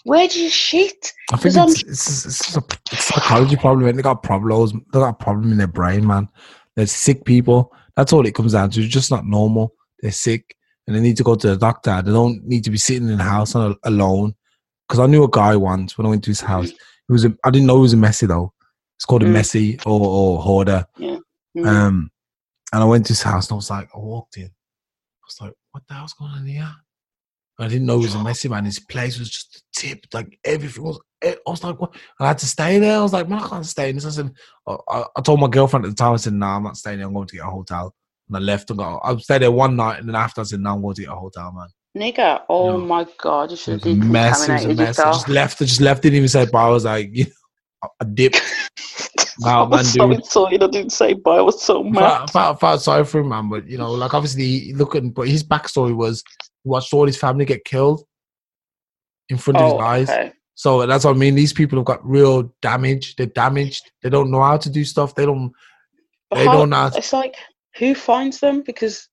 Where do you shit? I think it's, it's, it's, a, it's a psychology problem. and They got problems. They got a problem in their brain, man. They're sick people. That's all it comes down to. It's just not normal. They're sick and they need to go to the doctor. They don't need to be sitting in the house alone. Because I knew a guy once when I went to his house. He was a, I didn't know he was a messy though. It's called a Mm. messy or, or hoarder. Mm. Um, and I went to his house and I was like, I walked in. I was like, what the hell's going on here? I didn't know he was a messy man. His place was just tipped, like everything was. I was like, what? I had to stay there. I was like, man, I can't stay in this. I said, I, I told my girlfriend at the time, I said, no, nah, I'm not staying there. I'm going to get a hotel. And I left and got, I stayed there one night. And then after, I said, no, I'm going to get a hotel, man. Nigga, oh No. my god, you It should have a mess. It was a mess. I just left. I just left. Didn't even say bye. I was like, you know, I dipped. Wow, I man, so dude. excited. I didn't say bye. I was so mad. felt, felt, sorry for him, man. But you know, like obviously, looking, but his backstory was he watched all his family get killed in front of his Oh, eyes. okay. So that's what I mean. These people have got real damage. They're damaged. They don't know how to do stuff. They don't. But They how- don't know. It's like who finds them? Because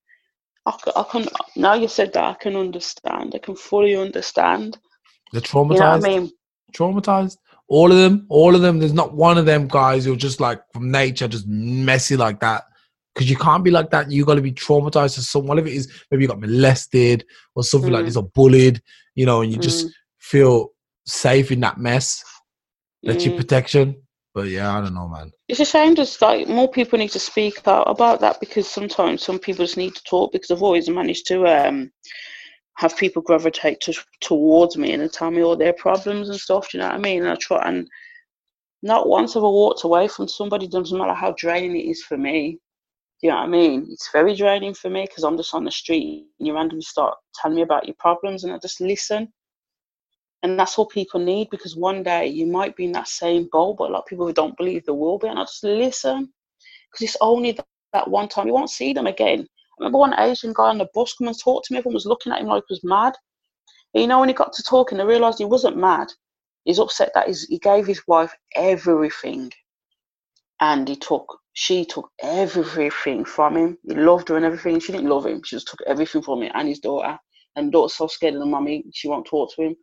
I can now you said that I can understand. I can fully understand. They're You traumatized. know what I mean? Traumatized. All of them. All of them. There's not one of them guys who are just like from nature, just messy like that. Because you can't be like that. You got to be traumatized to some. One of it is maybe you got molested or something like Mm. this, or bullied. You know, and you just Mm, feel safe in that mess. That's your mm. protection. But yeah, I don't know, man. It's a shame. Just like more people need to speak out about that because sometimes some people just need to talk because I've always managed to um have people gravitate to, towards me and tell me all their problems and stuff. Do you know what I mean? And I try and not once have I walked away from somebody. Doesn't matter how draining it is for me. Do you know what I mean? It's very draining for me because I'm just on the street and you randomly start telling me about your problems and I just listen. And that's all people need because one day you might be in that same boat, but a lot of people who don't believe there will be. And I just listen because it's only that, that one time. You won't see them again. I remember one Asian guy on the bus come and talk to me. Everyone was looking at him like he was mad. And you know, when he got to talking, I realised he wasn't mad. He's upset that he gave his wife everything and he took, she took everything from him. He loved her and everything. She didn't love him. She just took everything from him and his daughter. And daughter's so scared of the mummy, she won't talk to him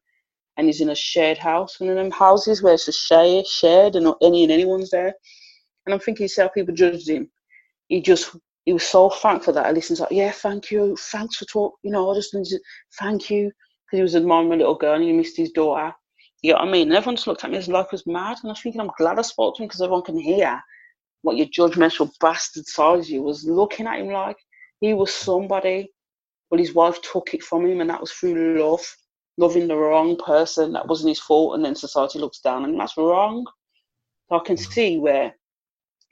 and he's in a shared house, one of them houses where it's just shared, shared, and not any and anyone's there. And I'm thinking, see how people judged him. He just, he was so thankful that I listened. Like, yeah, thank you, thanks for talk. You know, I just to thank you because he was admiring my little girl and he missed his daughter. You know what I mean? And everyone just looked at me as like I was mad, and I was thinking, I'm glad I spoke to him because everyone can hear what your judgmental bastard size you was looking at him like he was somebody. Well, his wife took it from him, and that was through love loving the wrong person that wasn't his fault and then society looks down and that's wrong so i can mm. see where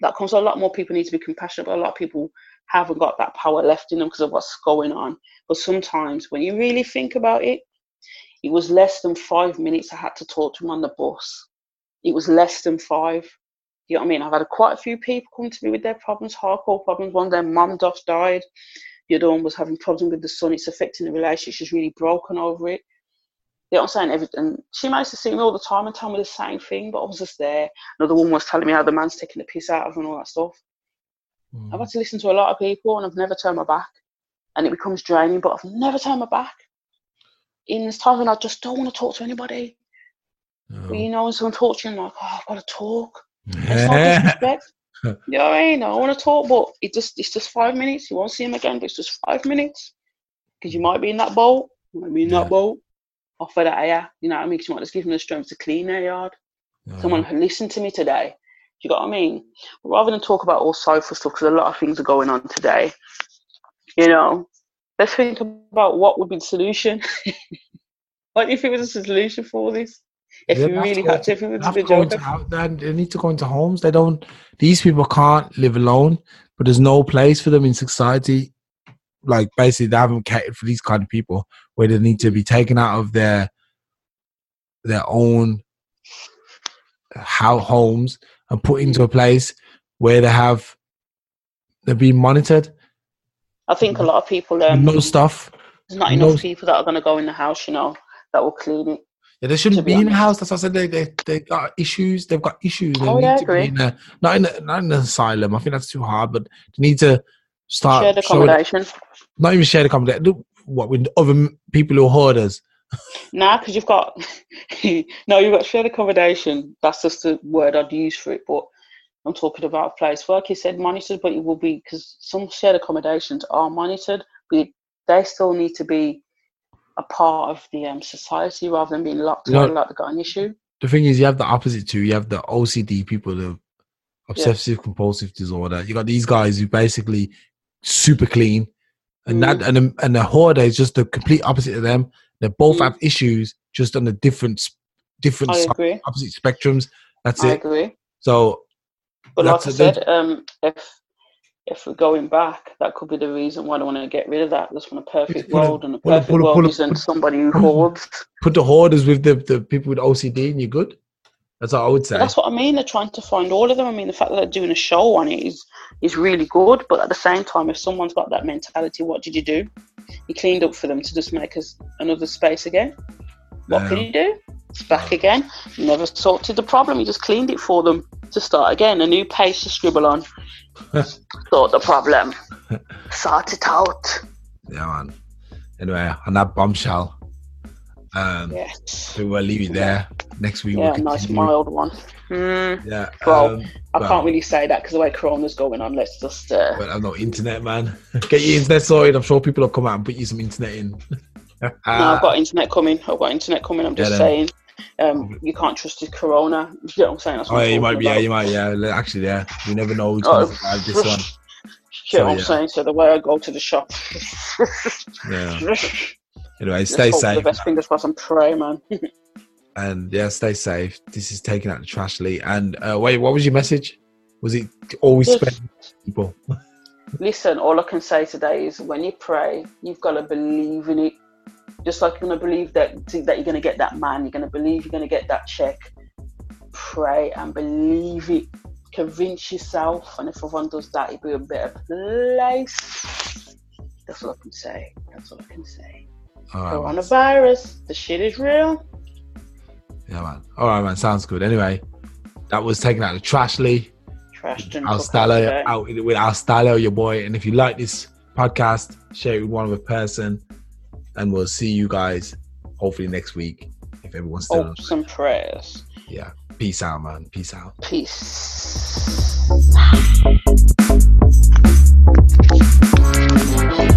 that comes a lot more people need to be compassionate but a lot of people haven't got that power left in them because of what's going on. But sometimes when you really think about it it was less than five minutes i had to talk to him on the bus. It was less than five. You know what i mean? I've had quite a few people come to me with their problems hardcore problems. One their mum died. The other one was having problems with the son. It's affecting the relationship. She's really broken over it what I'm saying? Everything. She managed to see me all the time and tell me the same thing, but I was just there. Another woman was telling me how the man's taking the piss out of her and all that stuff. I've had to listen to a lot of people and I've never turned my back. And it becomes draining, but I've never turned my back. In this time when I just don't want to talk to anybody. Mm. But you know, when someone talks to you, I'm like, oh, I've got to talk. And it's not disrespect. you know what I mean? I want to talk, but it just it's just five minutes. You won't see him again, but it's just five minutes. Because you might be in that boat, you might be in Yeah. that boat. Offer that air, you know what I mean? you might just give them the strength to clean their yard. Someone who listened to me today. Do you got what I mean? But rather than talk about all social stuff, because a lot of things are going on today, you know, let's think about what would be the solution. what do you think was the solution for this? If Yeah, you really had to, if it was a to go joke. into hou- they they need to go into homes. They don't. These people can't live alone, but there's no place for them in society. Like basically, they haven't catered for these kind of people where they need to be taken out of their their own how homes and put into a place where they have they're being monitored. I think a lot of people um, no stuff. there's not no- enough people that are going to go in the house, you know, that will clean it. Yeah, they shouldn't be be in the house. That's what I said. They they they got issues. They've got issues. They Oh, yeah, I to be agree. in a, not in a, not in an asylum. I think that's too hard. But they need to start Shared showing- accommodation. not even shared accommodation. What with other people who are hoarders? Nah, because you've got no, you've got shared accommodation. That's just the word I'd use for it. But I'm talking about a place. Like you said, monitored, but it will be because some shared accommodations are monitored, but they still need to be a part of the um, society rather than being locked know- away like they got an issue. The thing is, you have the opposite too. You have the OCD people, the obsessive compulsive disorder. You got these guys who basically super clean, and that Mm. and the, and the hoarder is just the complete opposite of them. They both Mm. have issues, just on the different different I si- agree. opposite spectrums. That's it. I it. agree. So But like I a- said, um, if if we're going back, that could be the reason why they want to get rid of that. Just want a perfect a- world, and a a- perfect pull a- world a- isn't somebody who a- hoards. put the hoarders with the, the people with OCD, and you're good. That's what I would say. But that's what I mean. They're trying to find all of them. I mean, the fact that they're doing a show on it is is really good. But at the same time, if someone's got that mentality, what did you do? You cleaned up for them to just make us another space again. What can Yeah. you do? It's back again. You never sorted the problem. You just cleaned it for them to start again. A new page to scribble on. Sort the problem. Sort it out. Yeah, man. Anyway, on that bombshell, um, Yes. we will leave it there. Next week, Yeah, we'll nice mild one. Mm, Yeah, Well, um, I Well- can't really say that because the way Corona's going on. Let's just. Uh, well, I'm not internet, man. Get your internet sorted. I'm sure people will come out and put you some internet in. No, I've got internet coming. I've got internet coming. I'm just then. saying, um, you can't trust the corona. You know what I'm saying? That's oh, yeah, you might be. Yeah, you might. Yeah, actually, yeah. You never know who's Oh, going to survive this one. You know So, what I'm yeah. saying? So the way I go to the shop. Yeah. Let's Anyway, stay hope for the safe. best fingers crossed and pray, man. And yeah, stay safe. This is taking out the trash, Lee. And uh, wait, what was your message? Was it always spend people? Listen, all I can say today is when you pray, you've got to believe in it. Just like you're going to believe that, that you're going to get that man, you're going to believe you're going to get that check. Pray and believe it. Convince yourself. And if everyone does that, it'll be a better place. That's all I can say. That's all I can say. All right, man. Coronavirus, the shit is real. Yeah, man. All right, man. Sounds good. Anyway, that was taken out the trash, Lee. Trashed and Al took out today. Stallo out with Al Stallo, your boy. And if you like this podcast, share it with one other person. And we'll see you guys hopefully next week if everyone's still. Hopes and prayers. Yeah. Peace out, man. Peace out. Peace.